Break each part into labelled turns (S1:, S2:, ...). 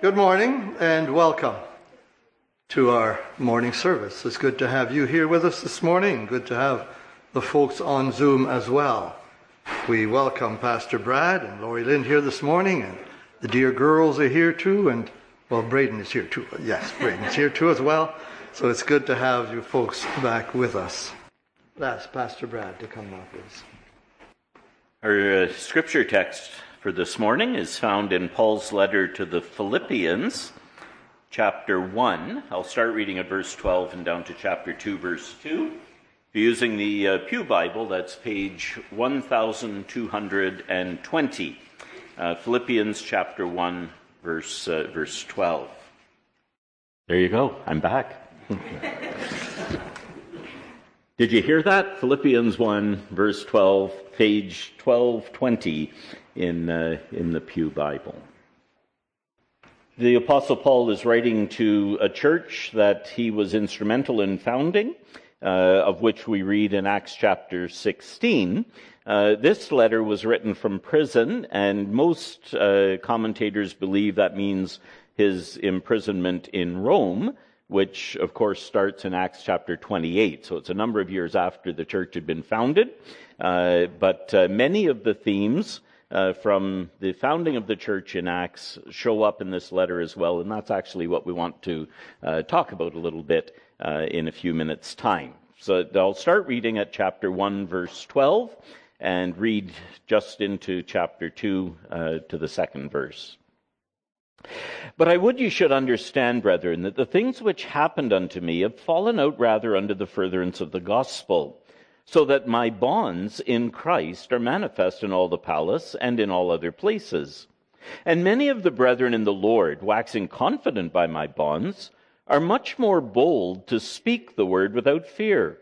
S1: Good morning and welcome to our morning service. It's good to have you here with us this morning. Good to have the folks on Zoom as well. We welcome Pastor Brad and Lori Lynn here this morning, and the dear girls are here too, and well, Braden is here too. Yes, Braden's here too as well. So it's good to have you folks back with us. Let's Pastor Brad to come up, please.
S2: Our uh, scripture text for this morning is found in Paul's letter to the Philippians, chapter 1. I'll start reading at verse 12 and down to chapter 2, verse 2. If you're using the uh, Pew Bible, that's page 1220. Uh, Philippians chapter 1, verse, uh, verse 12. There you go. I'm back. Did you hear that? Philippians 1, verse 12, page 1220 in, uh, in the Pew Bible. The Apostle Paul is writing to a church that he was instrumental in founding, uh, of which we read in Acts chapter 16. Uh, this letter was written from prison, and most uh, commentators believe that means his imprisonment in Rome, which of course starts in Acts chapter 28. So it's a number of years after the church had been founded. Uh, but uh, many of the themes uh, from the founding of the church in Acts show up in this letter as well, and that's actually what we want to uh, talk about a little bit uh, in a few minutes' time. So I'll start reading at chapter 1, verse 12, and read just into chapter 2 uh, to the second verse. But I would you should understand, brethren, that the things which happened unto me have fallen out rather under the furtherance of the gospel so that my bonds in Christ are manifest in all the palace and in all other places. And many of the brethren in the Lord, waxing confident by my bonds, are much more bold to speak the word without fear.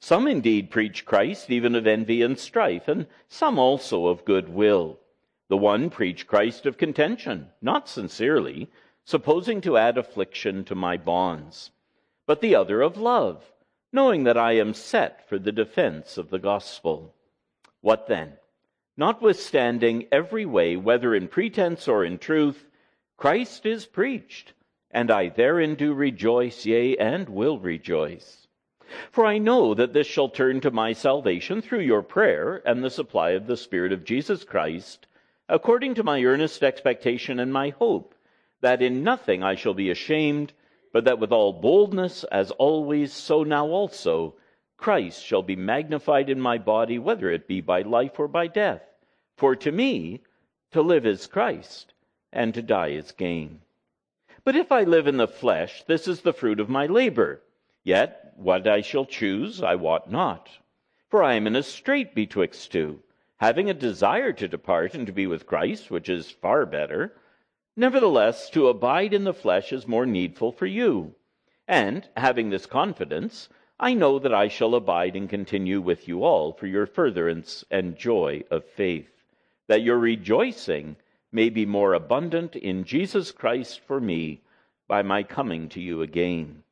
S2: Some indeed preach Christ even of envy and strife, and some also of good will. The one preach Christ of contention, not sincerely, supposing to add affliction to my bonds, but the other of love knowing that I am set for the defense of the gospel. What then? Notwithstanding every way, whether in pretense or in truth, Christ is preached, and I therein do rejoice, yea, and will rejoice. For I know that this shall turn to my salvation through your prayer and the supply of the Spirit of Jesus Christ, according to my earnest expectation and my hope, that in nothing I shall be ashamed but that with all boldness, as always, so now also, Christ shall be magnified in my body, whether it be by life or by death. For to me, to live is Christ, and to die is gain. But if I live in the flesh, this is the fruit of my labor. Yet what I shall choose, I wot not. For I am in a strait betwixt two, having a desire to depart and to be with Christ, which is far better Nevertheless, to abide in the flesh is more needful for you. And, having this confidence, I know that I shall abide and continue with you all for your furtherance and joy of faith, that your rejoicing may be more abundant in Jesus Christ for me by my coming to you again.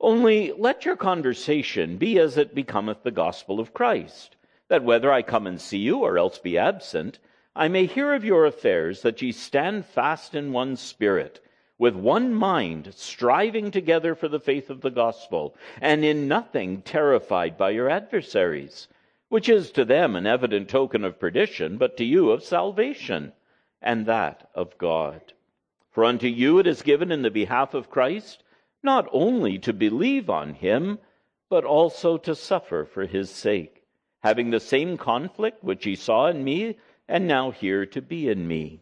S2: Only let your conversation be as it becometh the gospel of Christ, that whether I come and see you or else be absent, I may hear of your affairs, that ye stand fast in one spirit, with one mind, striving together for the faith of the gospel, and in nothing terrified by your adversaries, which is to them an evident token of perdition, but to you of salvation, and that of God. For unto you it is given in the behalf of Christ, not only to believe on him, but also to suffer for his sake, having the same conflict which ye saw in me and now here to be in me.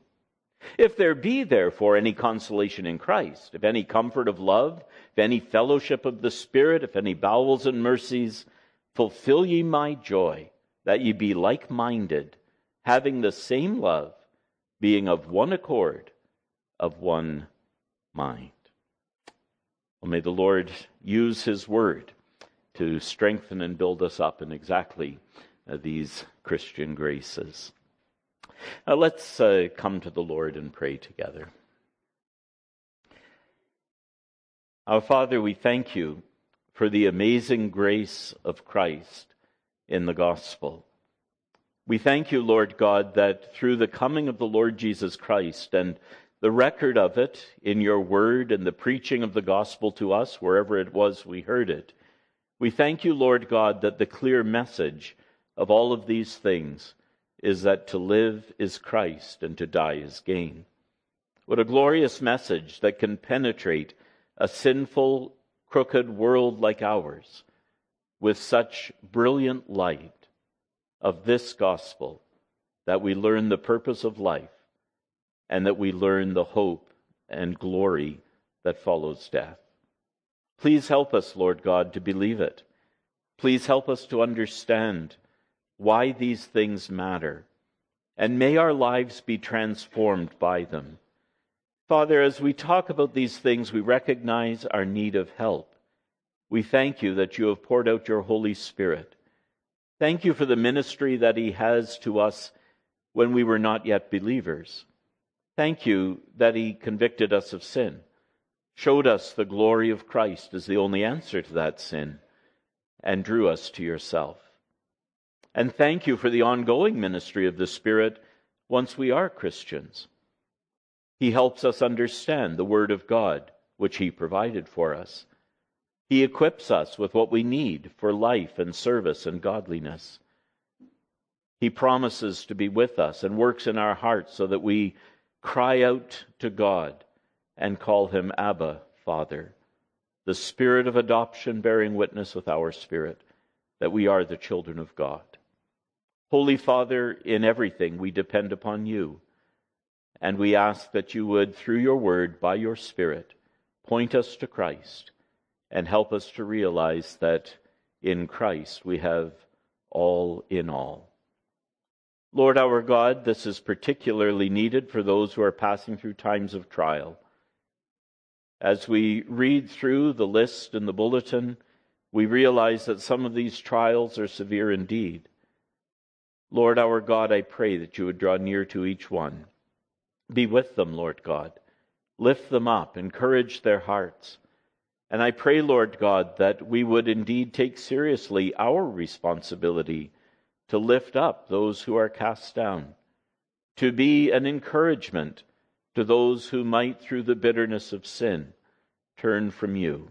S2: If there be therefore any consolation in Christ, if any comfort of love, if any fellowship of the Spirit, if any bowels and mercies, fulfill ye my joy, that ye be like minded, having the same love, being of one accord, of one mind. Well, may the Lord use his word to strengthen and build us up in exactly uh, these Christian graces. Uh, let's uh, come to the Lord and pray together. Our Father, we thank you for the amazing grace of Christ in the gospel. We thank you, Lord God, that through the coming of the Lord Jesus Christ and the record of it in your word and the preaching of the gospel to us wherever it was we heard it. We thank you, Lord God, that the clear message of all of these things is that to live is Christ and to die is gain. What a glorious message that can penetrate a sinful, crooked world like ours with such brilliant light of this gospel that we learn the purpose of life and that we learn the hope and glory that follows death. Please help us, Lord God, to believe it. Please help us to understand why these things matter, and may our lives be transformed by them. Father, as we talk about these things, we recognize our need of help. We thank you that you have poured out your Holy Spirit. Thank you for the ministry that he has to us when we were not yet believers. Thank you that He convicted us of sin, showed us the glory of Christ as the only answer to that sin, and drew us to yourself. And thank you for the ongoing ministry of the Spirit once we are Christians. He helps us understand the Word of God, which He provided for us. He equips us with what we need for life and service and godliness. He promises to be with us and works in our hearts so that we cry out to God and call him Abba, Father. The spirit of adoption bearing witness with our spirit that we are the children of God. Holy Father, in everything we depend upon you, and we ask that you would, through your word, by your Spirit, point us to Christ and help us to realize that in Christ we have all in all. Lord our God, this is particularly needed for those who are passing through times of trial. As we read through the list in the bulletin, we realize that some of these trials are severe indeed. Lord our God, I pray that you would draw near to each one. Be with them, Lord God. Lift them up, encourage their hearts. And I pray, Lord God, that we would indeed take seriously our responsibility to lift up those who are cast down, to be an encouragement to those who might, through the bitterness of sin, turn from you.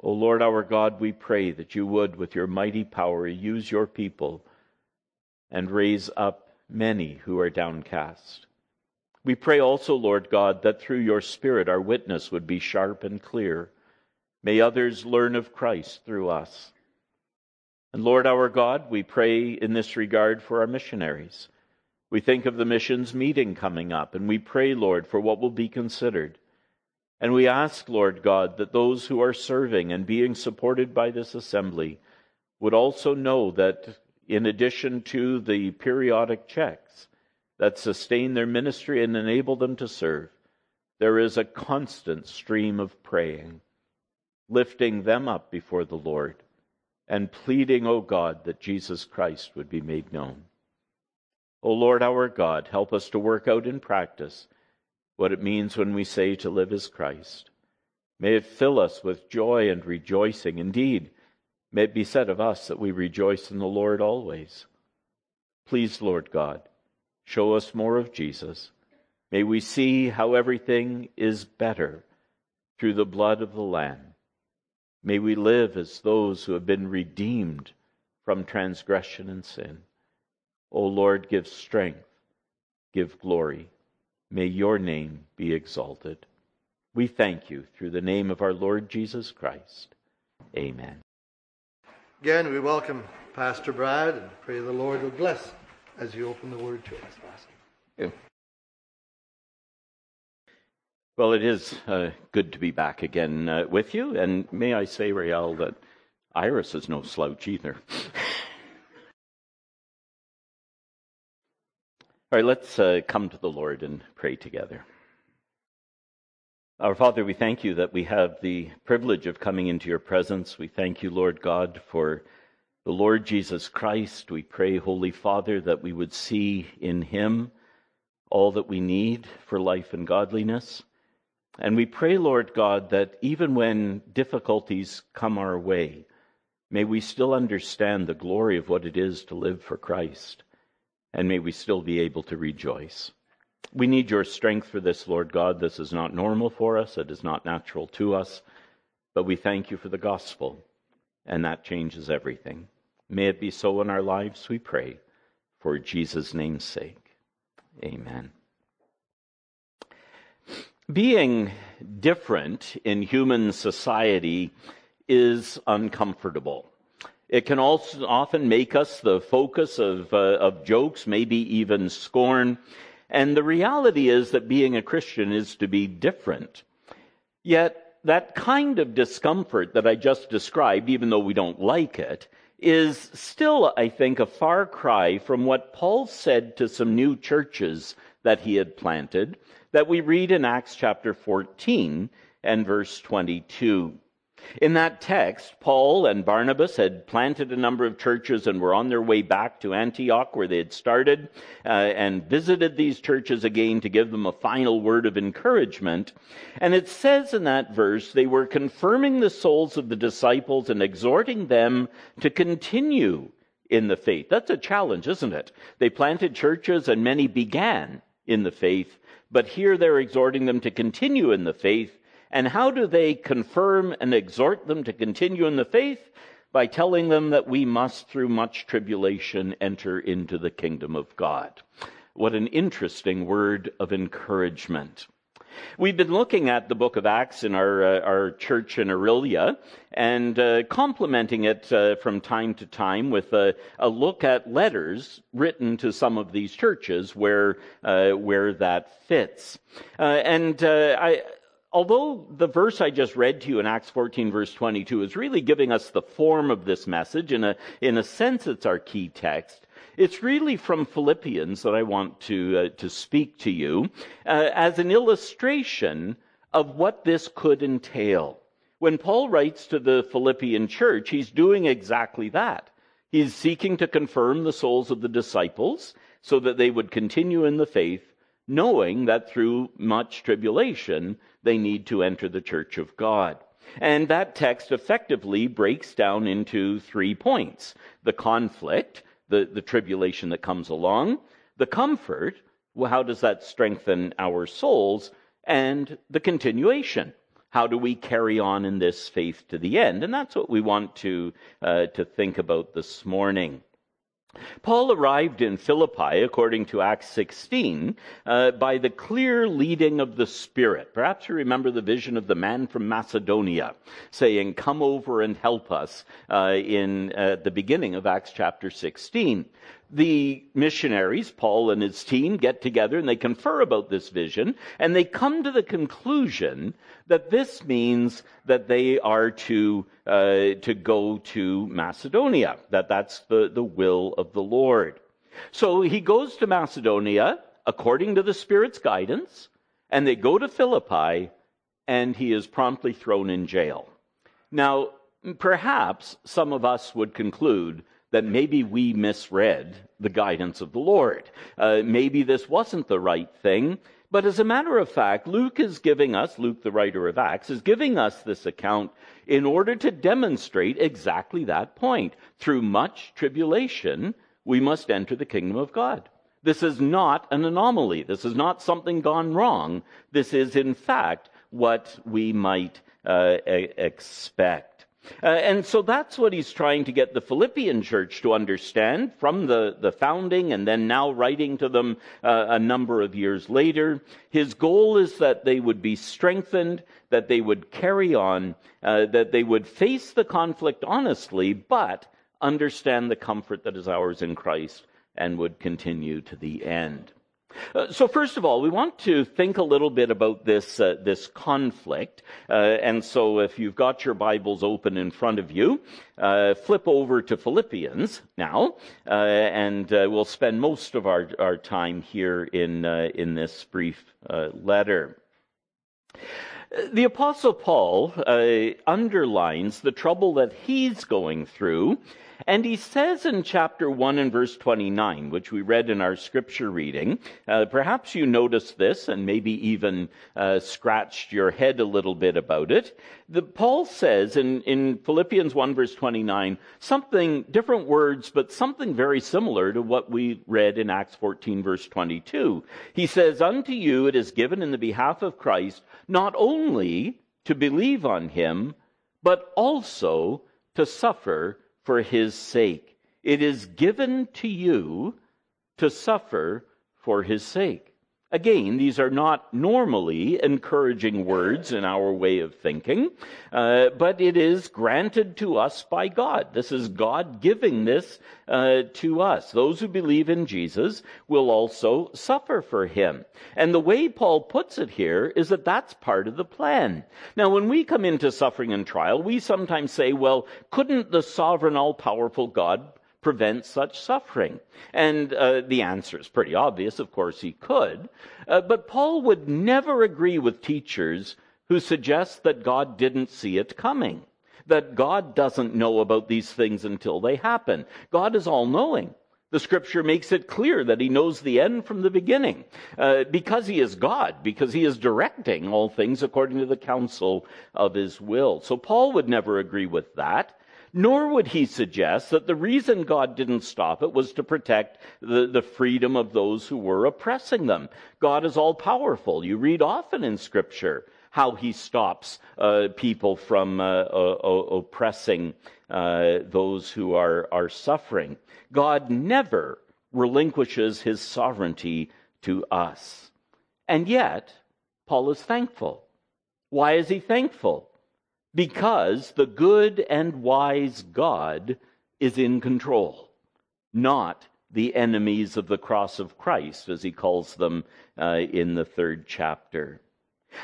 S2: O Lord our God, we pray that you would, with your mighty power, use your people and raise up many who are downcast. We pray also, Lord God, that through your Spirit our witness would be sharp and clear. May others learn of Christ through us. And Lord our God, we pray in this regard for our missionaries. We think of the missions meeting coming up, and we pray, Lord, for what will be considered. And we ask, Lord God, that those who are serving and being supported by this assembly would also know that in addition to the periodic checks that sustain their ministry and enable them to serve, there is a constant stream of praying, lifting them up before the Lord and pleading, O God, that Jesus Christ would be made known. O Lord our God, help us to work out in practice what it means when we say to live as Christ. May it fill us with joy and rejoicing. Indeed, may it be said of us that we rejoice in the Lord always. Please, Lord God, show us more of Jesus. May we see how everything is better through the blood of the Lamb May we live as those who have been redeemed from transgression and sin. O Lord, give strength, give glory. May your name be exalted. We thank you through the name of our Lord Jesus Christ. Amen.
S1: Again, we welcome Pastor Brad and pray the Lord will bless as you open the word to us, Pastor.
S2: Well, it is uh, good to be back again uh, with you. And may I say, Rael, that Iris is no slouch either. All right, let's uh, come to the Lord and pray together. Our Father, we thank you that we have the privilege of coming into your presence. We thank you, Lord God, for the Lord Jesus Christ. We pray, Holy Father, that we would see in him all that we need for life and godliness. And we pray, Lord God, that even when difficulties come our way, may we still understand the glory of what it is to live for Christ, and may we still be able to rejoice. We need your strength for this, Lord God. This is not normal for us, it is not natural to us, but we thank you for the gospel, and that changes everything. May it be so in our lives, we pray, for Jesus' name's sake. Amen. Being different in human society is uncomfortable. It can also often make us the focus of, uh, of jokes, maybe even scorn. And the reality is that being a Christian is to be different. Yet, that kind of discomfort that I just described, even though we don't like it, is still, I think, a far cry from what Paul said to some new churches that he had planted that we read in Acts chapter 14 and verse 22. In that text, Paul and Barnabas had planted a number of churches and were on their way back to Antioch where they had started uh, and visited these churches again to give them a final word of encouragement. And it says in that verse, they were confirming the souls of the disciples and exhorting them to continue in the faith. That's a challenge, isn't it? They planted churches and many began in the faith, but here they're exhorting them to continue in the faith and how do they confirm and exhort them to continue in the faith? By telling them that we must, through much tribulation, enter into the kingdom of God. What an interesting word of encouragement. We've been looking at the book of Acts in our, uh, our church in Orillia and uh, complementing it uh, from time to time with a, a, look at letters written to some of these churches where, uh, where that fits. Uh, and uh, I, although the verse I just read to you in Acts 14 verse 22 is really giving us the form of this message, in a, in a sense it's our key text, it's really from Philippians that I want to, uh, to speak to you uh, as an illustration of what this could entail. When Paul writes to the Philippian church, he's doing exactly that. He's seeking to confirm the souls of the disciples so that they would continue in the faith knowing that through much tribulation they need to enter the church of God. And that text effectively breaks down into three points the conflict, the, the tribulation that comes along, the comfort, well, how does that strengthen our souls, and the continuation. How do we carry on in this faith to the end? And that's what we want to, uh, to think about this morning. Paul arrived in Philippi, according to Acts 16, uh, by the clear leading of the Spirit. Perhaps you remember the vision of the man from Macedonia saying, Come over and help us uh, in uh, the beginning of Acts chapter 16 the missionaries, Paul and his team, get together and they confer about this vision, and they come to the conclusion that this means that they are to uh, to go to Macedonia, that that's the, the will of the Lord. So he goes to Macedonia according to the Spirit's guidance, and they go to Philippi, and he is promptly thrown in jail. Now, perhaps some of us would conclude that maybe we misread the guidance of the Lord. Uh, maybe this wasn't the right thing. But as a matter of fact, Luke is giving us, Luke, the writer of Acts, is giving us this account in order to demonstrate exactly that point. Through much tribulation, we must enter the kingdom of God. This is not an anomaly. This is not something gone wrong. This is, in fact, what we might uh, expect. Uh, and so that's what he's trying to get the Philippian church to understand from the, the founding and then now writing to them uh, a number of years later. His goal is that they would be strengthened, that they would carry on, uh, that they would face the conflict honestly, but understand the comfort that is ours in Christ and would continue to the end. Uh, so first of all, we want to think a little bit about this uh, this conflict. Uh, and so, if you've got your Bibles open in front of you, uh, flip over to Philippians now, uh, and we'll spend most of our our time here in in this brief letter. The Apostle Paul underlines the trouble that he's going through And he says in chapter 1 and verse 29, which we read in our scripture reading, uh, perhaps you noticed this and maybe even uh, scratched your head a little bit about it. The, Paul says in, in Philippians 1 verse 29, something, different words, but something very similar to what we read in Acts 14 verse 22. He says, Unto you it is given in the behalf of Christ not only to believe on him, but also to suffer for his sake. It is given to you to suffer for his sake. Again, these are not normally encouraging words in our way of thinking, uh, but it is granted to us by God. This is God giving this uh, to us. Those who believe in Jesus will also suffer for him. And the way Paul puts it here is that that's part of the plan. Now, when we come into suffering and trial, we sometimes say, well, couldn't the sovereign, all powerful God prevent such suffering? And uh, the answer is pretty obvious. Of course, he could. Uh, but Paul would never agree with teachers who suggest that God didn't see it coming, that God doesn't know about these things until they happen. God is all knowing. The scripture makes it clear that he knows the end from the beginning uh, because he is God, because he is directing all things according to the counsel of his will. So Paul would never agree with that. Nor would he suggest that the reason God didn't stop it was to protect the, the freedom of those who were oppressing them. God is all powerful. You read often in Scripture how he stops uh, people from uh, oppressing uh, those who are, are suffering. God never relinquishes his sovereignty to us. And yet, Paul is thankful. Why is he thankful? Because the good and wise God is in control, not the enemies of the cross of Christ, as he calls them uh, in the third chapter.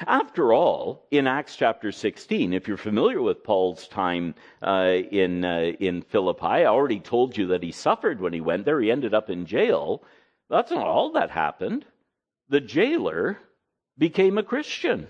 S2: After all, in Acts chapter 16, if you're familiar with Paul's time uh, in, uh, in Philippi, I already told you that he suffered when he went there. He ended up in jail. That's not all that happened. The jailer became a Christian.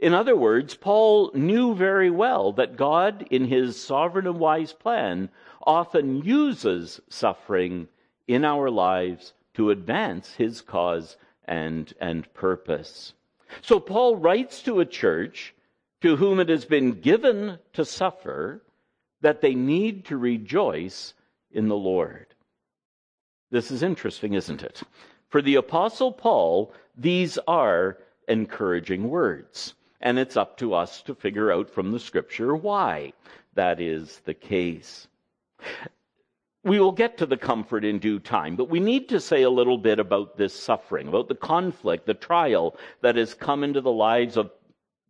S2: In other words, Paul knew very well that God, in his sovereign and wise plan, often uses suffering in our lives to advance his cause and, and purpose. So Paul writes to a church to whom it has been given to suffer that they need to rejoice in the Lord. This is interesting, isn't it? For the apostle Paul, these are encouraging words. And it's up to us to figure out from the scripture why that is the case. We will get to the comfort in due time, but we need to say a little bit about this suffering, about the conflict, the trial that has come into the lives of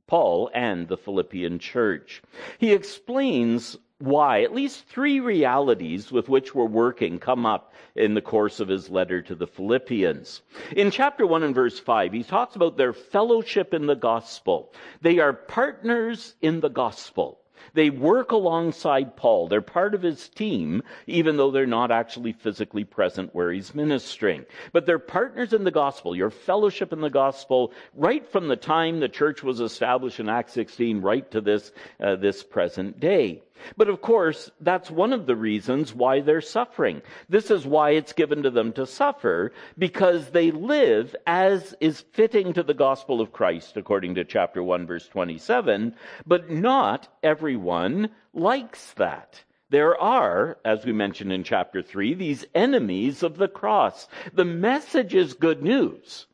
S2: Paul and the Philippian church. He explains why at least three realities with which we're working come up in the course of his letter to the Philippians. In chapter 1 and verse 5, he talks about their fellowship in the gospel. They are partners in the gospel. They work alongside Paul. They're part of his team, even though they're not actually physically present where he's ministering. But they're partners in the gospel, your fellowship in the gospel, right from the time the church was established in Acts 16, right to this, uh, this present day. But of course, that's one of the reasons why they're suffering. This is why it's given to them to suffer, because they live as is fitting to the gospel of Christ, according to chapter 1, verse 27, but not everyone likes that. There are, as we mentioned in chapter 3, these enemies of the cross. The message is good news,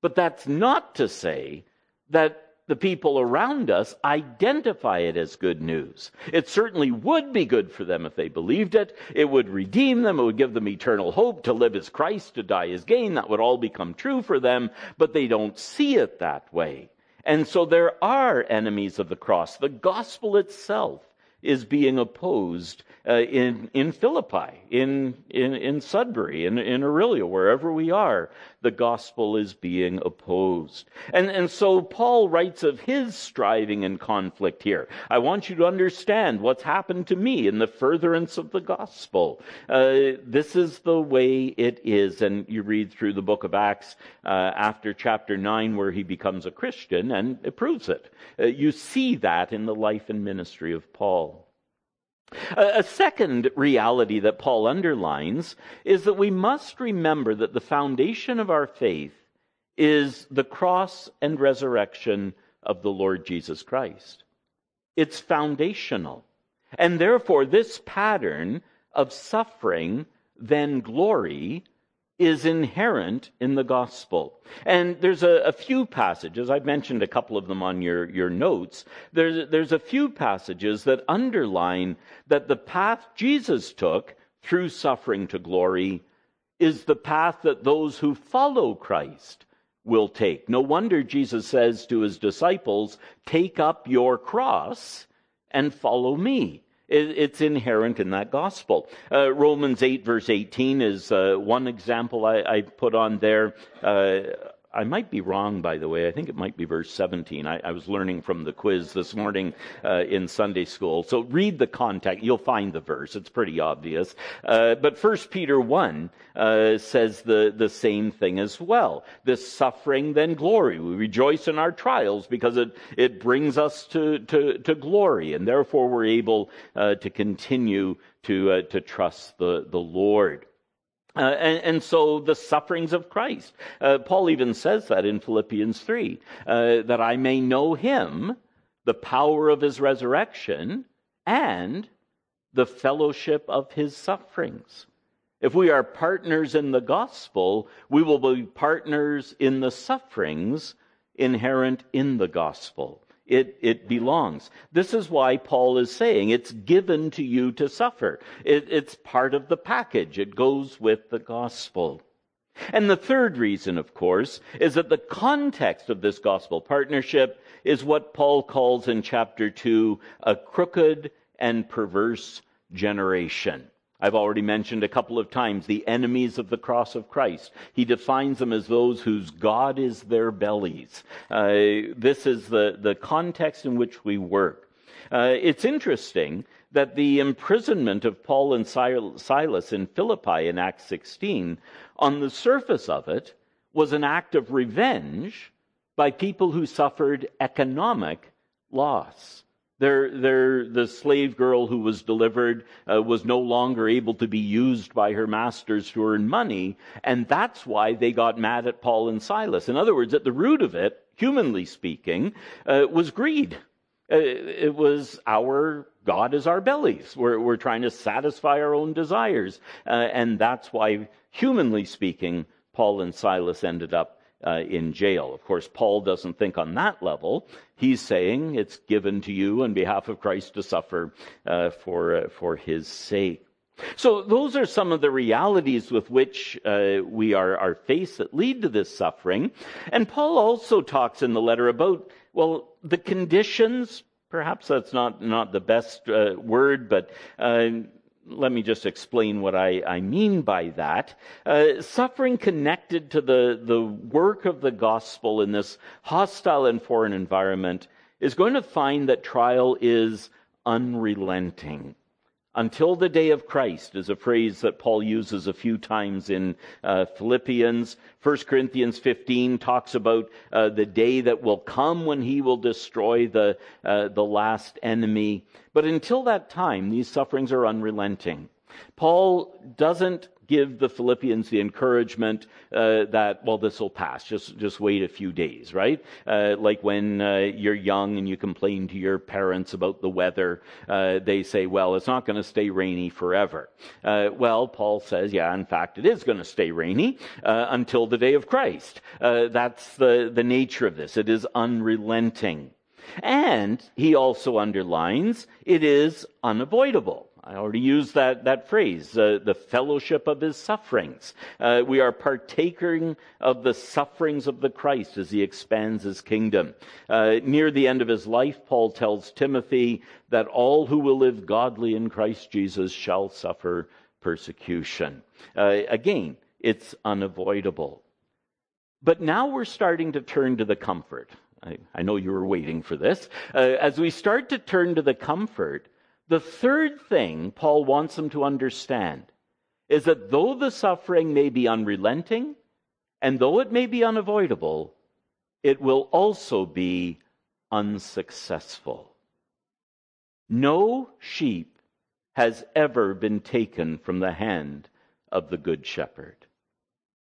S2: but that's not to say that the people around us identify it as good news. It certainly would be good for them if they believed it. It would redeem them. It would give them eternal hope to live as Christ, to die as gain. That would all become true for them, but they don't see it that way. And so there are enemies of the cross. The gospel itself is being opposed uh, in, in Philippi, in, in, in Sudbury, in, in Orillia, wherever we are the gospel is being opposed. And, and so Paul writes of his striving and conflict here. I want you to understand what's happened to me in the furtherance of the gospel. Uh, this is the way it is. And you read through the book of Acts uh, after chapter 9 where he becomes a Christian and it proves it. Uh, you see that in the life and ministry of Paul. A second reality that Paul underlines is that we must remember that the foundation of our faith is the cross and resurrection of the Lord Jesus Christ. It's foundational. And therefore, this pattern of suffering, then glory, is inherent in the gospel. And there's a, a, few passages, I've mentioned a couple of them on your, your notes. There's, there's a few passages that underline that the path Jesus took through suffering to glory is the path that those who follow Christ will take. No wonder Jesus says to his disciples, Take up your cross and follow me. It's inherent in that gospel. Uh, Romans 8, verse 18 is uh, one example I, I, put on there. Uh, I might be wrong, by the way. I think it might be verse 17. I, I was learning from the quiz this morning uh, in Sunday school. So read the context. You'll find the verse. It's pretty obvious. Uh, but 1 Peter 1 uh, says the, the same thing as well. This suffering, then glory. We rejoice in our trials because it, it brings us to, to, to glory. And therefore we're able uh, to continue to, uh, to trust the, the Lord. Uh, and, and, so the sufferings of Christ. Uh, Paul even says that in Philippians 3 uh, that I may know him, the power of his resurrection, and the fellowship of his sufferings. If we are partners in the gospel, we will be partners in the sufferings inherent in the gospel it, it belongs. This is why Paul is saying it's given to you to suffer. It, it's part of the package. It goes with the gospel. And the third reason, of course, is that the context of this gospel partnership is what Paul calls in chapter 2 a crooked and perverse generation. I've already mentioned a couple of times the enemies of the cross of Christ. He defines them as those whose God is their bellies. Uh, this is the, the context in which we work. Uh, it's interesting that the imprisonment of Paul and Silas in Philippi in Acts 16, on the surface of it, was an act of revenge by people who suffered economic loss. The slave girl who was delivered uh, was no longer able to be used by her masters to earn money, and that's why they got mad at Paul and Silas. In other words, at the root of it, humanly speaking, uh, was greed. Uh, it was our God is our bellies. We're, we're trying to satisfy our own desires. Uh, and that's why, humanly speaking, Paul and Silas ended up uh, in jail. Of course, Paul doesn't think on that level. He's saying it's given to you on behalf of Christ to suffer uh, for, uh, for his sake. So those are some of the realities with which uh, we are, are faced that lead to this suffering. And Paul also talks in the letter about, well, the conditions, perhaps that's not, not the best uh, word, but uh, let me just explain what I, I mean by that. Uh, suffering connected to the, the work of the gospel in this hostile and foreign environment is going to find that trial is unrelenting until the day of Christ is a phrase that Paul uses a few times in uh, Philippians. 1 Corinthians 15 talks about uh, the day that will come when he will destroy the, uh, the last enemy. But until that time, these sufferings are unrelenting. Paul doesn't give the Philippians the encouragement uh, that, well, this will pass. Just, just wait a few days, right? Uh, like when uh, you're young and you complain to your parents about the weather, uh, they say, well, it's not going to stay rainy forever. Uh, well, Paul says, yeah, in fact, it is going to stay rainy uh, until the day of Christ. that's the, the nature of this. It is unrelenting. And he also underlines it is unavoidable. I already used that, that phrase, uh, the fellowship of his sufferings. Uh, we are partaking of the sufferings of the Christ as he expands his kingdom. Uh, near the end of his life, Paul tells Timothy that all who will live godly in Christ Jesus shall suffer persecution. Uh, again, it's unavoidable. But now we're starting to turn to the comfort. I, I know you were waiting for this. Uh, as we start to turn to the comfort, the third thing Paul wants them to understand is that though the suffering may be unrelenting and though it may be unavoidable, it will also be unsuccessful. No sheep has ever been taken from the hand of the Good Shepherd.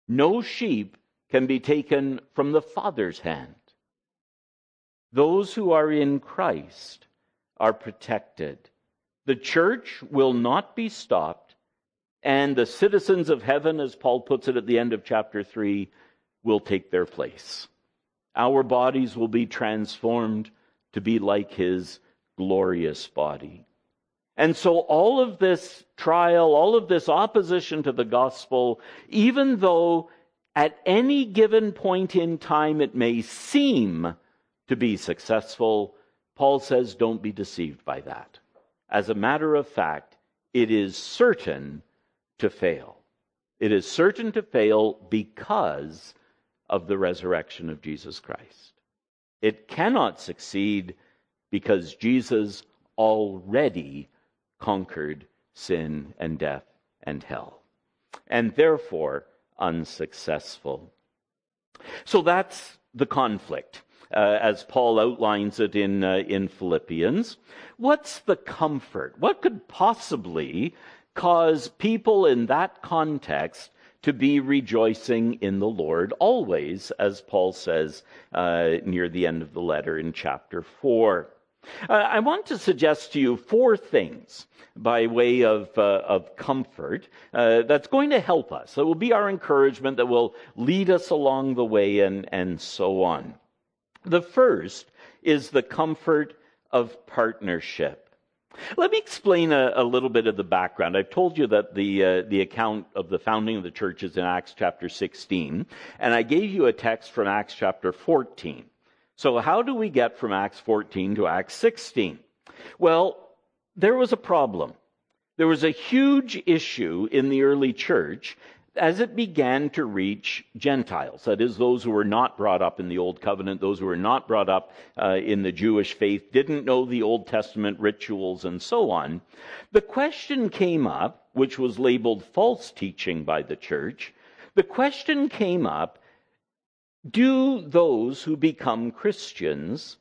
S2: No sheep can be taken from the Father's hand. Those who are in Christ are protected. The church will not be stopped, and the citizens of heaven, as Paul puts it at the end of chapter 3, will take their place. Our bodies will be transformed to be like his glorious body. And so, all of this trial, all of this opposition to the gospel, even though at any given point in time it may seem to be successful, Paul says, don't be deceived by that. As a matter of fact, it is certain to fail. It is certain to fail because of the resurrection of Jesus Christ. It cannot succeed because Jesus already conquered sin and death and hell, and therefore unsuccessful. So that's the conflict. Uh, as Paul outlines it in, uh, in Philippians. What's the comfort? What could possibly cause people in that context to be rejoicing in the Lord always, as Paul says uh, near the end of the letter in chapter 4. Uh, I want to suggest to you four things by way of, uh, of comfort uh, that's going to help us. That will be our encouragement, that will lead us along the way, and, and so on. The first is the comfort of partnership. Let me explain a, a, little bit of the background. I've told you that the, uh, the account of the founding of the church is in Acts chapter 16, and I gave you a text from Acts chapter 14. So, how do we get from Acts 14 to Acts 16? Well, there was a problem. There was a huge issue in the early church as it began to reach Gentiles, that is, those who were not brought up in the Old Covenant, those who were not brought up uh, in the Jewish faith, didn't know the Old Testament rituals, and so on, the question came up, which was labeled false teaching by the church. The question came up do those who become Christians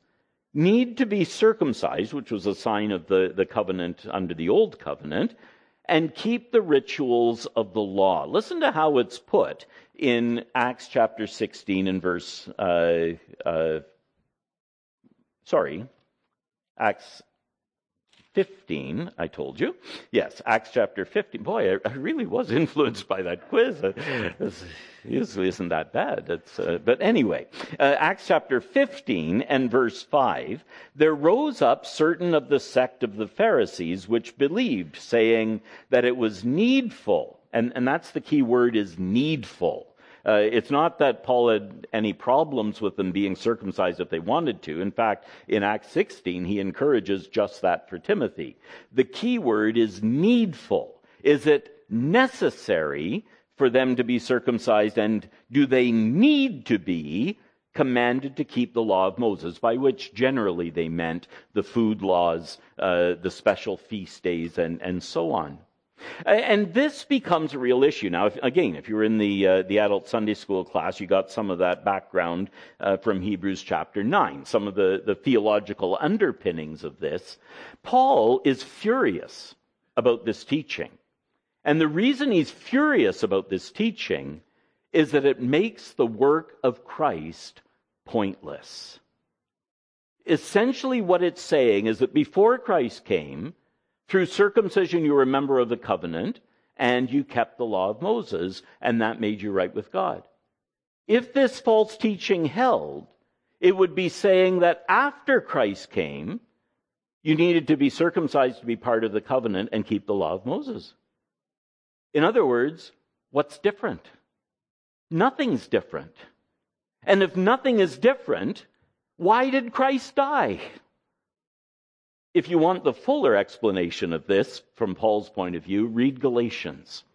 S2: need to be circumcised, which was a sign of the, the covenant under the Old Covenant? And keep the rituals of the law. Listen to how it's put in Acts chapter 16 and verse, uh, uh, sorry, Acts 15, I told you. Yes, Acts chapter 15. Boy, I, really was influenced by that quiz. It usually isn't that bad. Uh, but anyway, uh, Acts chapter 15 and verse 5 there rose up certain of the sect of the Pharisees which believed, saying that it was needful, and, and that's the key word is needful uh, it's not that Paul had any problems with them being circumcised if they wanted to. In fact, in Acts 16, he encourages just that for Timothy. The key word is needful. Is it necessary for them to be circumcised, and do they need to be commanded to keep the law of Moses, by which generally they meant the food laws, uh, the special feast days, and, and so on. And this becomes a real issue. Now, if, again, if you were in the, uh, the adult Sunday school class, you got some of that background uh, from Hebrews chapter 9, some of the, the theological underpinnings of this. Paul is furious about this teaching. And the reason he's furious about this teaching is that it makes the work of Christ pointless. Essentially, what it's saying is that before Christ came, through circumcision, you were a member of the covenant and you kept the law of Moses, and that made you right with God. If this false teaching held, it would be saying that after Christ came, you needed to be circumcised to be part of the covenant and keep the law of Moses. In other words, what's different? Nothing's different. And if nothing is different, why did Christ die? If you want the fuller explanation of this from Paul's point of view, read Galatians.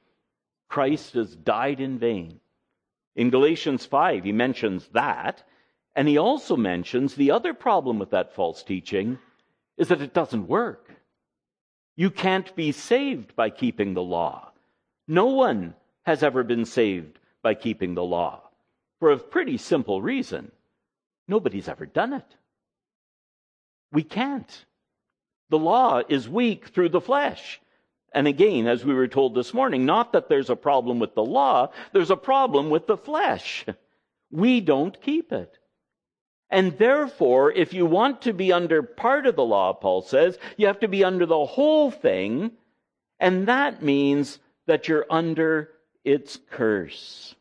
S2: Christ has died in vain. In Galatians 5, he mentions that, and he also mentions the other problem with that false teaching is that it doesn't work. You can't be saved by keeping the law. No one has ever been saved by keeping the law for a pretty simple reason. Nobody's ever done it. We can't. The law is weak through the flesh. And again, as we were told this morning, not that there's a problem with the law, there's a problem with the flesh. We don't keep it. And therefore, if you want to be under part of the law, Paul says, you have to be under the whole thing, and that means that you're under its curse.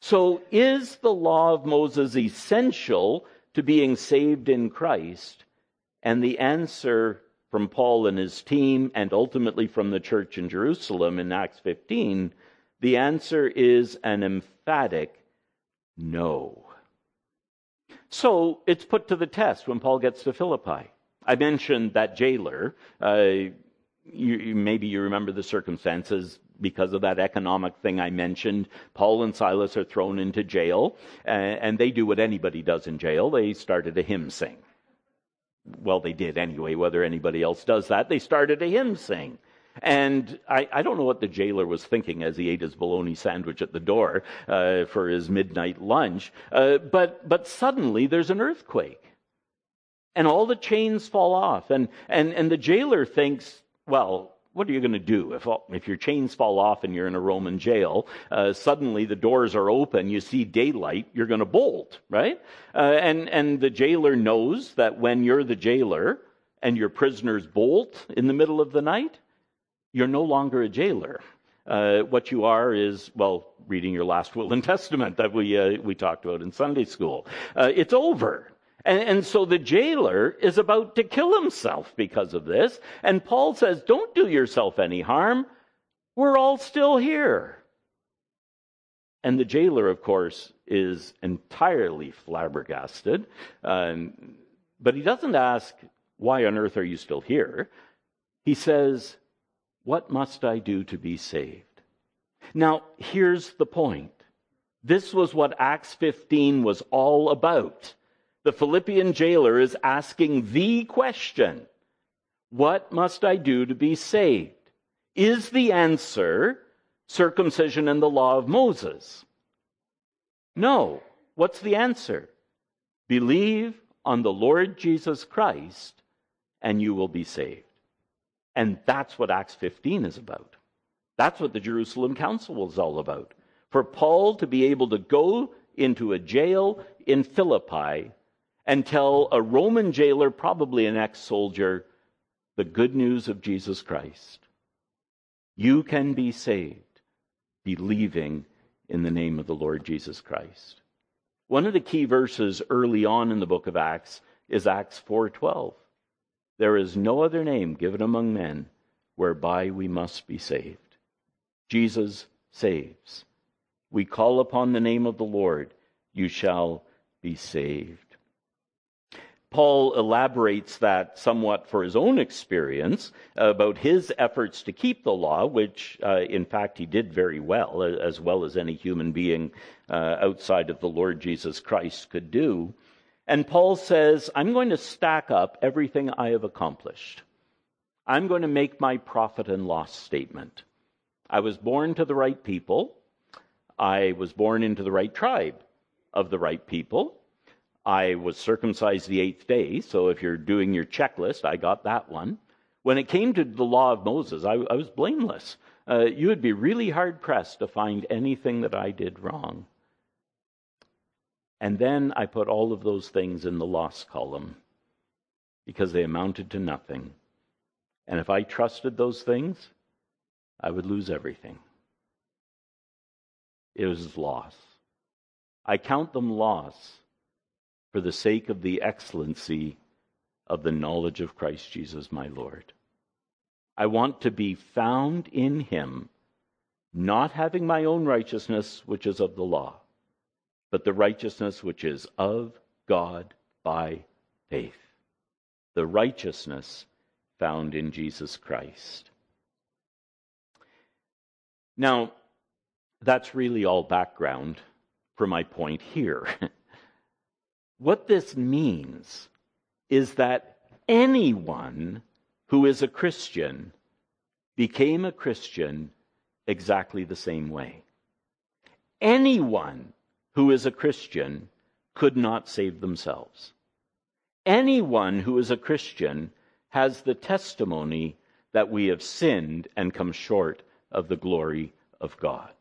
S2: So is the law of Moses essential to being saved in Christ? And the answer from Paul and his team, and ultimately from the church in Jerusalem in Acts 15, the answer is an emphatic no. So it's put to the test when Paul gets to Philippi. I mentioned that jailer. Uh, you, maybe you remember the circumstances because of that economic thing I mentioned. Paul and Silas are thrown into jail, and, and they do what anybody does in jail. They started a hymn sing. Well, they did anyway, whether anybody else does that. They started a hymn sing. And I, I, don't know what the jailer was thinking as he ate his bologna sandwich at the door uh, for his midnight lunch. Uh, but, but suddenly there's an earthquake. And all the chains fall off. And, and, and the jailer thinks, well, what are you going to do if, if your chains fall off and you're in a Roman jail? Uh, suddenly the doors are open, you see daylight, you're going to bolt, right? Uh, and, and the jailer knows that when you're the jailer and your prisoners bolt in the middle of the night, you're no longer a jailer. Uh, what you are is, well, reading your last will and testament that we, uh, we talked about in Sunday school. Uh, it's over. And, and so the jailer is about to kill himself because of this. And Paul says, don't do yourself any harm. We're all still here. And the jailer, of course, is entirely flabbergasted. Um, but he doesn't ask, why on earth are you still here? He says, what must I do to be saved? Now, here's the point. This was what Acts 15 was all about. The Philippian jailer is asking the question What must I do to be saved? Is the answer circumcision and the law of Moses? No. What's the answer? Believe on the Lord Jesus Christ and you will be saved. And that's what Acts 15 is about. That's what the Jerusalem Council was all about. For Paul to be able to go into a jail in Philippi and tell a Roman jailer, probably an ex soldier, the good news of Jesus Christ. You can be saved believing in the name of the Lord Jesus Christ. One of the key verses early on in the book of Acts is Acts 4:12. There is no other name given among men whereby we must be saved. Jesus saves. We call upon the name of the Lord, you shall be saved. Paul elaborates that somewhat for his own experience about his efforts to keep the law, which uh, in fact he did very well, as well as any human being uh, outside of the Lord Jesus Christ could do. And Paul says, I'm going to stack up everything I have accomplished. I'm going to make my profit and loss statement. I was born to the right people. I was born into the right tribe of the right people. I was circumcised the eighth day, so if you're doing your checklist, I got that one. When it came to the law of Moses, I, I was blameless. Uh, you would be really hard pressed to find anything that I did wrong. And then I put all of those things in the loss column because they amounted to nothing. And if I trusted those things, I would lose everything. It was loss. I count them loss for the sake of the excellency of the knowledge of Christ Jesus my Lord. I want to be found in him, not having my own righteousness, which is of the law but the righteousness which is of God by faith. The righteousness found in Jesus Christ. Now, that's really all background for my point here. what this means is that anyone who is a Christian became a Christian exactly the same way. Anyone who is a Christian could not save themselves. Anyone who is a Christian has the testimony that we have sinned and come short of the glory of God.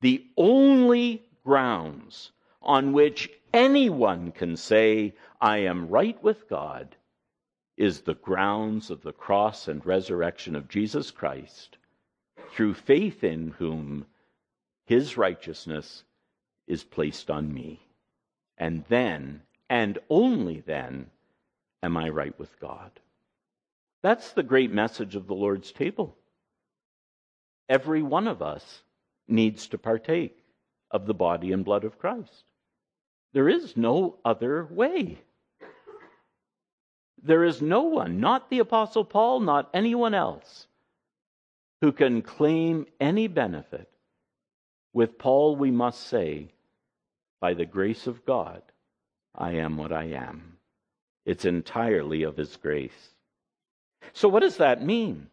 S2: The only grounds on which anyone can say, I am right with God, is the grounds of the cross and resurrection of Jesus Christ, through faith in whom his righteousness is placed on me. And then, and only then, am I right with God. That's the great message of the Lord's table. Every one of us needs to partake of the body and blood of Christ. There is no other way. There is no one, not the Apostle Paul, not anyone else, who can claim any benefit. With Paul, we must say, by the grace of God, I am what I am. It's entirely of His grace. So, what does that mean?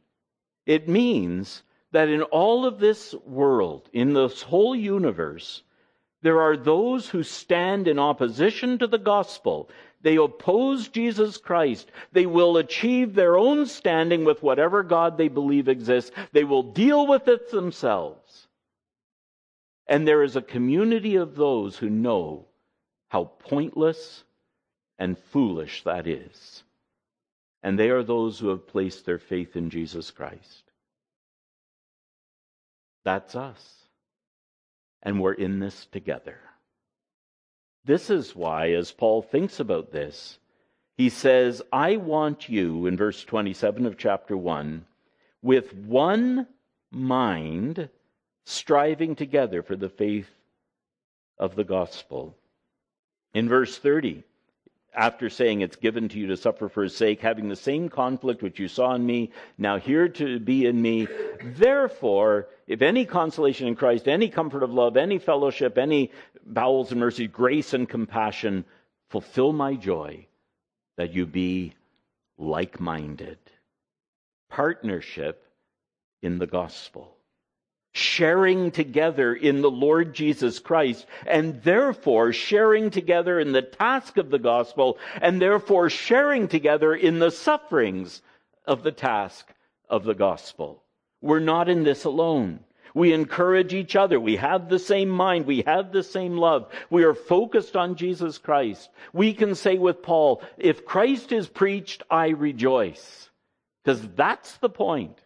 S2: It means that in all of this world, in this whole universe, there are those who stand in opposition to the gospel. They oppose Jesus Christ. They will achieve their own standing with whatever God they believe exists. They will deal with it themselves. And there is a community of those who know how pointless and foolish that is. And they are those who have placed their faith in Jesus Christ. That's us. And we're in this together. This is why, as Paul thinks about this, he says, I want you, in verse 27 of chapter 1, with one mind, striving together for the faith of the gospel. In verse 30, after saying it's given to you to suffer for his sake, having the same conflict which you saw in me, now hear to be in me. Therefore, if any consolation in Christ, any comfort of love, any fellowship, any bowels and mercy, grace and compassion, fulfill my joy that you be like minded. Partnership in the gospel sharing together in the Lord Jesus Christ, and therefore sharing together in the task of the gospel, and therefore sharing together in the sufferings of the task of the gospel. We're not in this alone. We encourage each other. We have the same mind. We have the same love. We are focused on Jesus Christ. We can say with Paul, if Christ is preached, I rejoice. Because that's the point.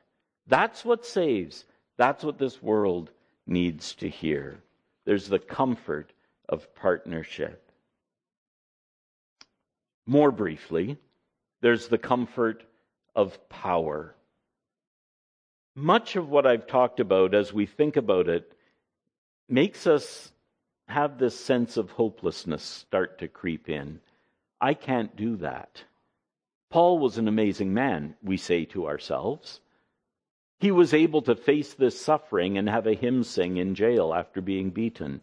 S2: That's what saves. That's what this world needs to hear. There's the comfort of partnership. More briefly, there's the comfort of power. Much of what I've talked about as we think about it makes us have this sense of hopelessness start to creep in. I can't do that. Paul was an amazing man, we say to ourselves. He was able to face this suffering and have a hymn sing in jail after being beaten.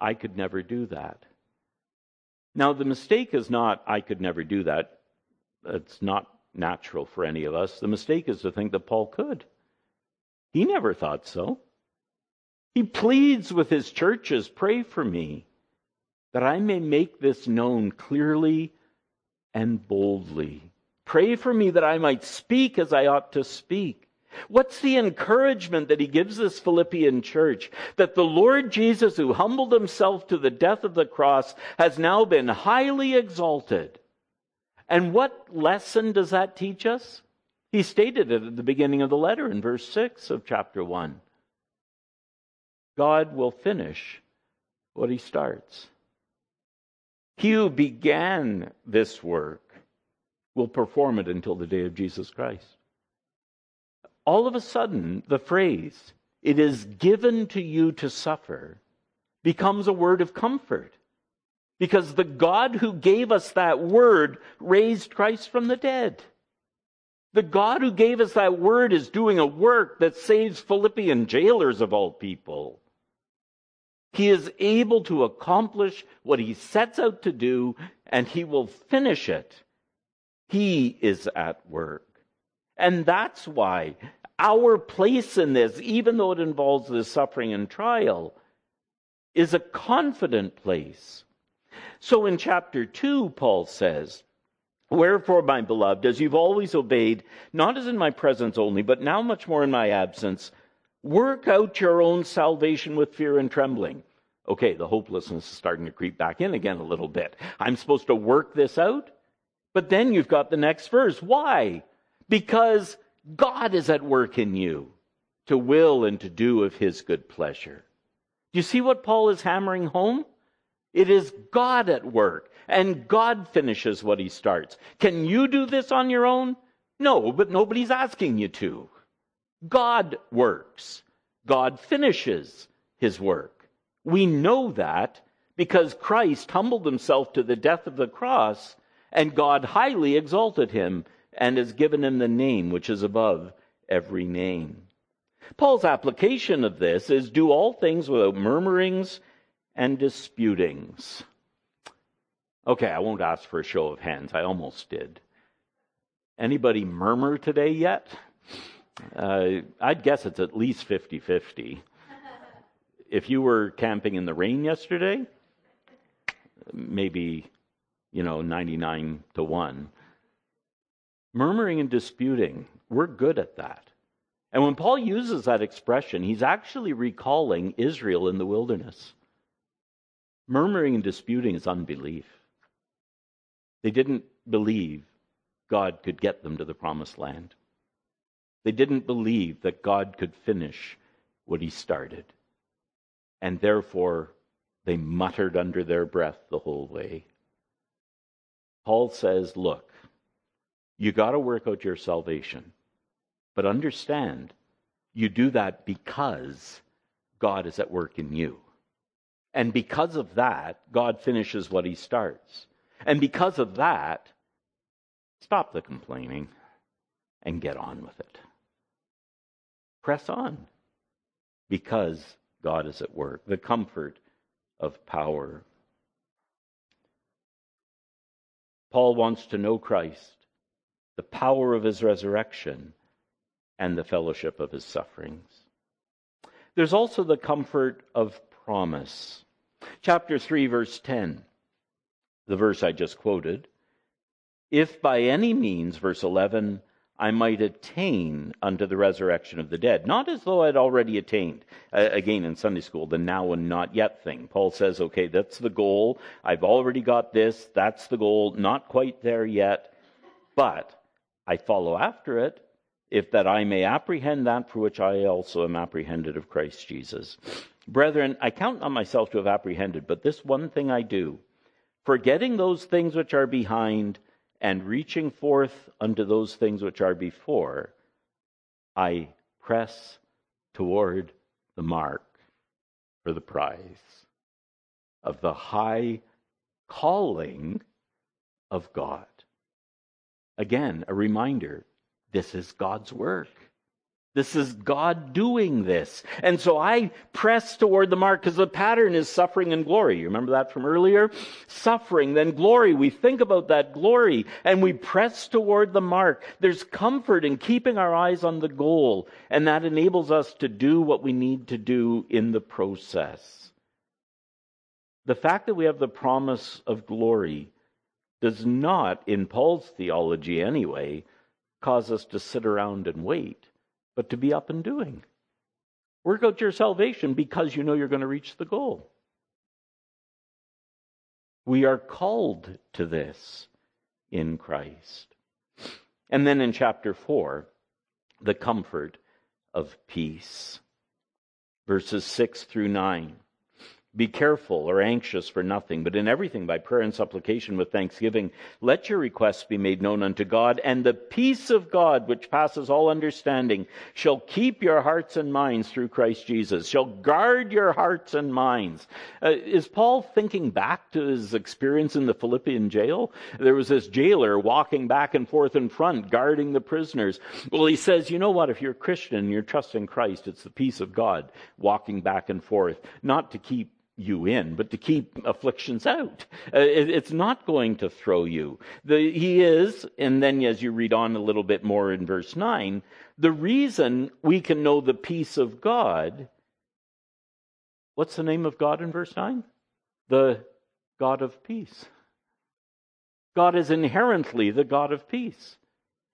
S2: I could never do that. Now, the mistake is not, I could never do that. It's not natural for any of us. The mistake is to think that Paul could. He never thought so. He pleads with his churches pray for me that I may make this known clearly and boldly. Pray for me that I might speak as I ought to speak. What's the encouragement that he gives this Philippian church? That the Lord Jesus, who humbled himself to the death of the cross, has now been highly exalted. And what lesson does that teach us? He stated it at the beginning of the letter in verse 6 of chapter 1. God will finish what he starts. He who began this work will perform it until the day of Jesus Christ all of a sudden, the phrase, it is given to you to suffer, becomes a word of comfort. Because the God who gave us that word raised Christ from the dead. The God who gave us that word is doing a work that saves Philippian jailers of all people. He is able to accomplish what he sets out to do, and he will finish it. He is at work. And that's why our place in this, even though it involves the suffering and trial, is a confident place. So in chapter 2, Paul says, Wherefore, my beloved, as you've always obeyed, not as in my presence only, but now much more in my absence, work out your own salvation with fear and trembling. Okay, the hopelessness is starting to creep back in again a little bit. I'm supposed to work this out? But then you've got the next verse. Why? Because God is at work in you to will and to do of his good pleasure. Do you see what Paul is hammering home? It is God at work, and God finishes what he starts. Can you do this on your own? No, but nobody's asking you to. God works. God finishes his work. We know that because Christ humbled himself to the death of the cross, and God highly exalted him and has given him the name which is above every name. Paul's application of this is do all things without murmurings and disputings. Okay, I won't ask for a show of hands. I almost did. Anybody murmur today yet? Uh, I'd guess it's at least 50 50. If you were camping in the rain yesterday, maybe, you know, 99 to 1. Murmuring and disputing, we're good at that. And when Paul uses that expression, he's actually recalling Israel in the wilderness. Murmuring and disputing is unbelief. They didn't believe God could get them to the promised land. They didn't believe that God could finish what he started. And therefore, they muttered under their breath the whole way. Paul says, Look, you got to work out your salvation. But understand, you do that because God is at work in you. And because of that, God finishes what he starts. And because of that, stop the complaining and get on with it. Press on because God is at work. The comfort of power. Paul wants to know Christ, the power of his resurrection, and the fellowship of his sufferings. There's also the comfort of promise. Chapter 3, verse 10, the verse I just quoted. If by any means, verse 11, I might attain unto the resurrection of the dead. Not as though I'd already attained. Uh, again, in Sunday school, the now and not yet thing. Paul says, okay, that's the goal. I've already got this. That's the goal. Not quite there yet. But I follow after it if that I may apprehend that for which I also am apprehended of Christ Jesus. Brethren, I count not myself to have apprehended, but this one thing I do, forgetting those things which are behind and reaching forth unto those things which are before, I press toward the mark for the prize of the high calling of God. Again, a reminder this is God's work. This is God doing this. And so I press toward the mark because the pattern is suffering and glory. You remember that from earlier? Suffering, then glory. We think about that glory and we press toward the mark. There's comfort in keeping our eyes on the goal, and that enables us to do what we need to do in the process. The fact that we have the promise of glory does not, in Paul's theology anyway, cause us to sit around and wait but to be up and doing. Work out your salvation because you know you're going to reach the goal. We are called to this in Christ. And then in chapter 4, the comfort of peace. Verses 6 through 9. Be careful or anxious for nothing, but in everything by prayer and supplication with thanksgiving, let your requests be made known unto God, and the peace of God, which passes all understanding, shall keep your hearts and minds through Christ Jesus, shall guard your hearts and minds. Uh, is Paul thinking back to his experience in the Philippian jail? There was this jailer walking back and forth in front, guarding the prisoners. Well, he says, you know what? If you're a Christian and you're trusting Christ, it's the peace of God walking back and forth, not to keep you in, but to keep afflictions out. Uh, it, it's not going to throw you. The, he is, and then as you read on a little bit more in verse 9, the reason we can know the peace of God. What's the name of God in verse 9? The God of peace. God is inherently the God of peace.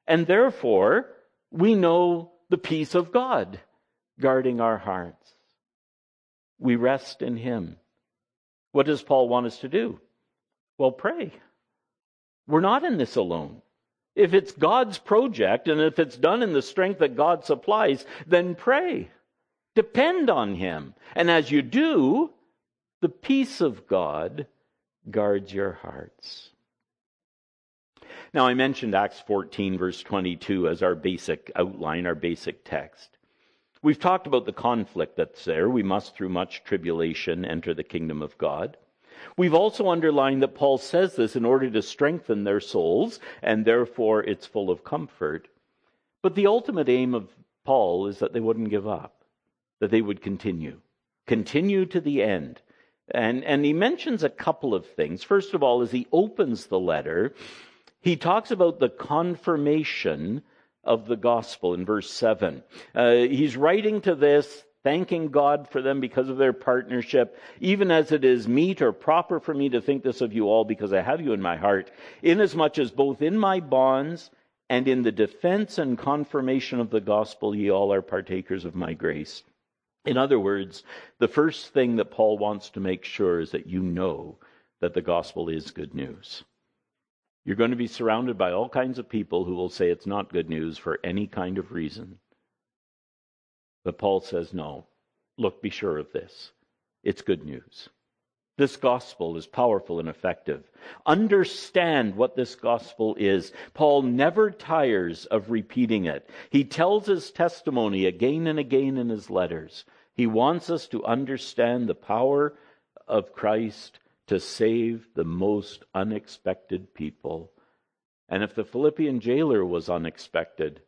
S2: And therefore, we know the peace of God guarding our hearts. We rest in Him. What does Paul want us to do? Well, pray. We're not in this alone. If it's God's project and if it's done in the strength that God supplies, then pray. Depend on Him. And as you do, the peace of God guards your hearts. Now, I mentioned Acts 14, verse 22, as our basic outline, our basic text. We've talked about the conflict that's there. We must, through much tribulation, enter the kingdom of God. We've also underlined that Paul says this in order to strengthen their souls, and therefore it's full of comfort. But the ultimate aim of Paul is that they wouldn't give up, that they would continue, continue to the end. And, and he mentions a couple of things. First of all, as he opens the letter, he talks about the confirmation of the gospel in verse 7. Uh, he's writing to this, thanking God for them because of their partnership, even as it is meet or proper for me to think this of you all because I have you in my heart, inasmuch as both in my bonds and in the defense and confirmation of the gospel ye all are partakers of my grace. In other words, the first thing that Paul wants to make sure is that you know that the gospel is good news. You're going to be surrounded by all kinds of people who will say it's not good news for any kind of reason. But Paul says, no, look, be sure of this. It's good news. This gospel is powerful and effective. Understand what this gospel is. Paul never tires of repeating it. He tells his testimony again and again in his letters. He wants us to understand the power of Christ to save the most unexpected people. And if the Philippian jailer was unexpected,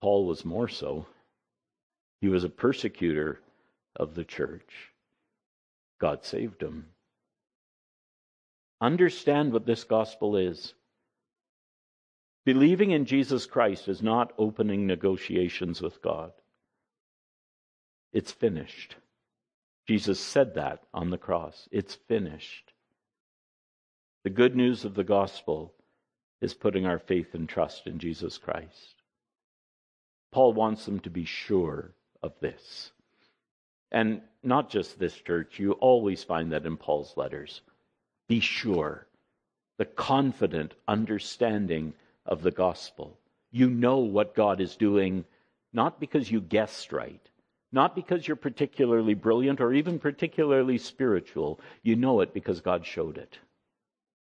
S2: Paul was more so. He was a persecutor of the church. God saved him. Understand what this gospel is. Believing in Jesus Christ is not opening negotiations with God. It's finished. Jesus said that on the cross. It's finished. The good news of the gospel is putting our faith and trust in Jesus Christ. Paul wants them to be sure of this. And not just this church, you always find that in Paul's letters. Be sure, the confident understanding of the gospel. You know what God is doing, not because you guessed right, not because you're particularly brilliant or even particularly spiritual. You know it because God showed it.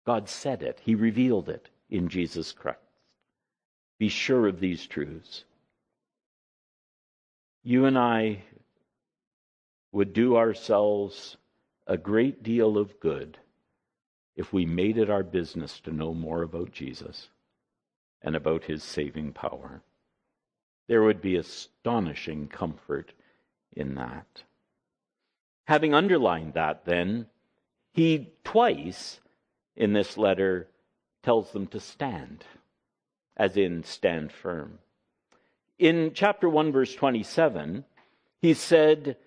S2: God said it. He revealed it in Jesus Christ. Be sure of these truths. You and I would do ourselves a great deal of good if we made it our business to know more about Jesus and about his saving power. There would be astonishing comfort in that. Having underlined that, then, he twice in this letter tells them to stand, as in stand firm. In chapter 1, verse 27, he said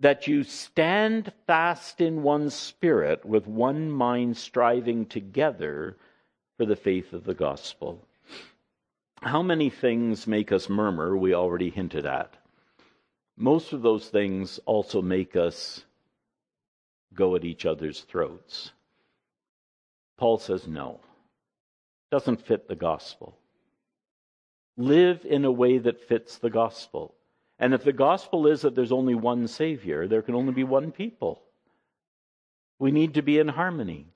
S2: that you stand fast in one spirit, with one mind striving together for the faith of the gospel. How many things make us murmur? We already hinted at most of those things also make us go at each other's throats. Paul says no. Doesn't fit the gospel. Live in a way that fits the gospel. And if the gospel is that there's only one Savior, there can only be one people. We need to be in harmony.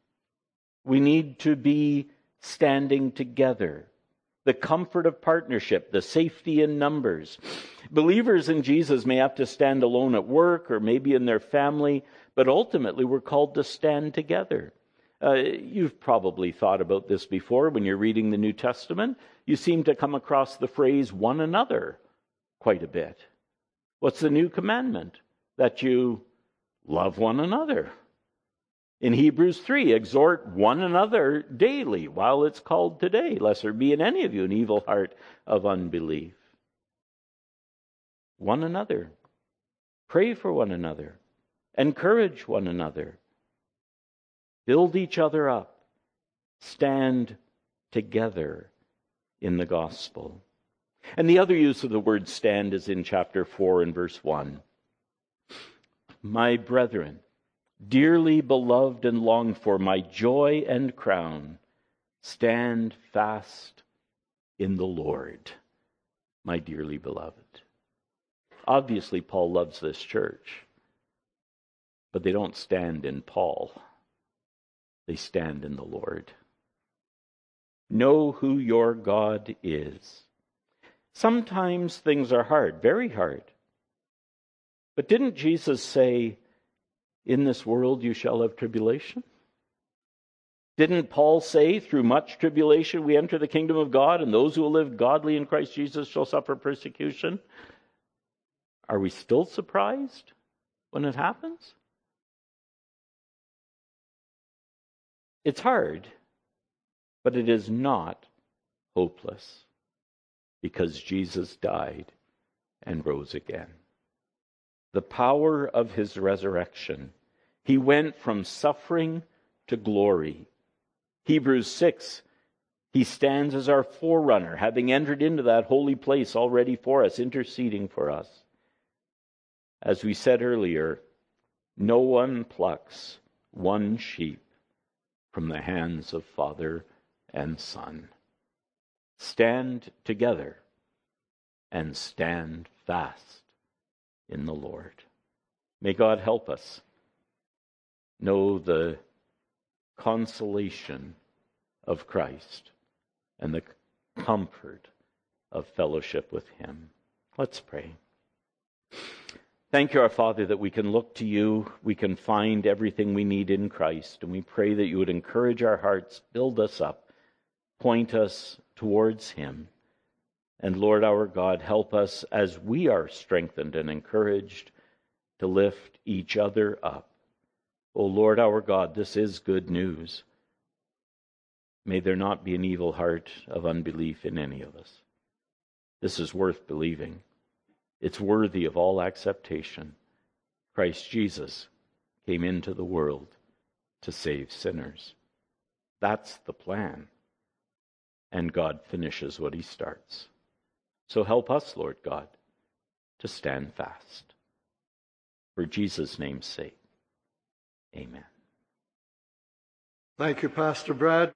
S2: We need to be standing together the comfort of partnership, the safety in numbers. Believers in Jesus may have to stand alone at work or maybe in their family, but ultimately we're called to stand together. Uh, you've probably thought about this before when you're reading the New Testament. You seem to come across the phrase one another quite a bit. What's the new commandment? That you love one another. In Hebrews 3, exhort one another daily while it's called today, lest there be in any of you an evil heart of unbelief. One another. Pray for one another. Encourage one another. Build each other up. stand together in the gospel. And the other use of the word stand is in chapter 4 and verse 1. My brethren, dearly beloved and longed for, my joy and crown, stand fast in the Lord, my dearly beloved. Obviously, Paul loves this church, but they don't stand in Paul, they stand in the Lord. Know who your God is. Sometimes things are hard, very hard. But didn't Jesus say, In this world you shall have tribulation? Didn't Paul say, Through much tribulation we enter the kingdom of God, and those who will live godly in Christ Jesus shall suffer persecution? Are we still surprised when it happens? It's hard, but it is not hopeless because Jesus died and rose again. The power of his resurrection. He went from suffering to glory. Hebrews 6 he stands as our forerunner, having entered into that holy place already for us, interceding for us. As we said earlier, no one plucks one sheep from the hands of Father and Son. Stand together and stand fast in the Lord. May God help us know the consolation of Christ and the comfort of fellowship with Him. Let's pray. Thank you, our Father, that we can look to you. We can find everything we need in Christ. And we pray that you would encourage our hearts, build us up, point us towards Him. And Lord our God, help us as we are strengthened and encouraged to lift each other up. O oh Lord our God, this is good news. May there not be an evil heart of unbelief in any of us. This is worth believing. It's worthy of all acceptation. Christ Jesus came into the world to save sinners. That's the plan. And God finishes what he starts. So help us, Lord God, to stand fast. For Jesus' name's sake. Amen.
S1: Thank you, Pastor Brad.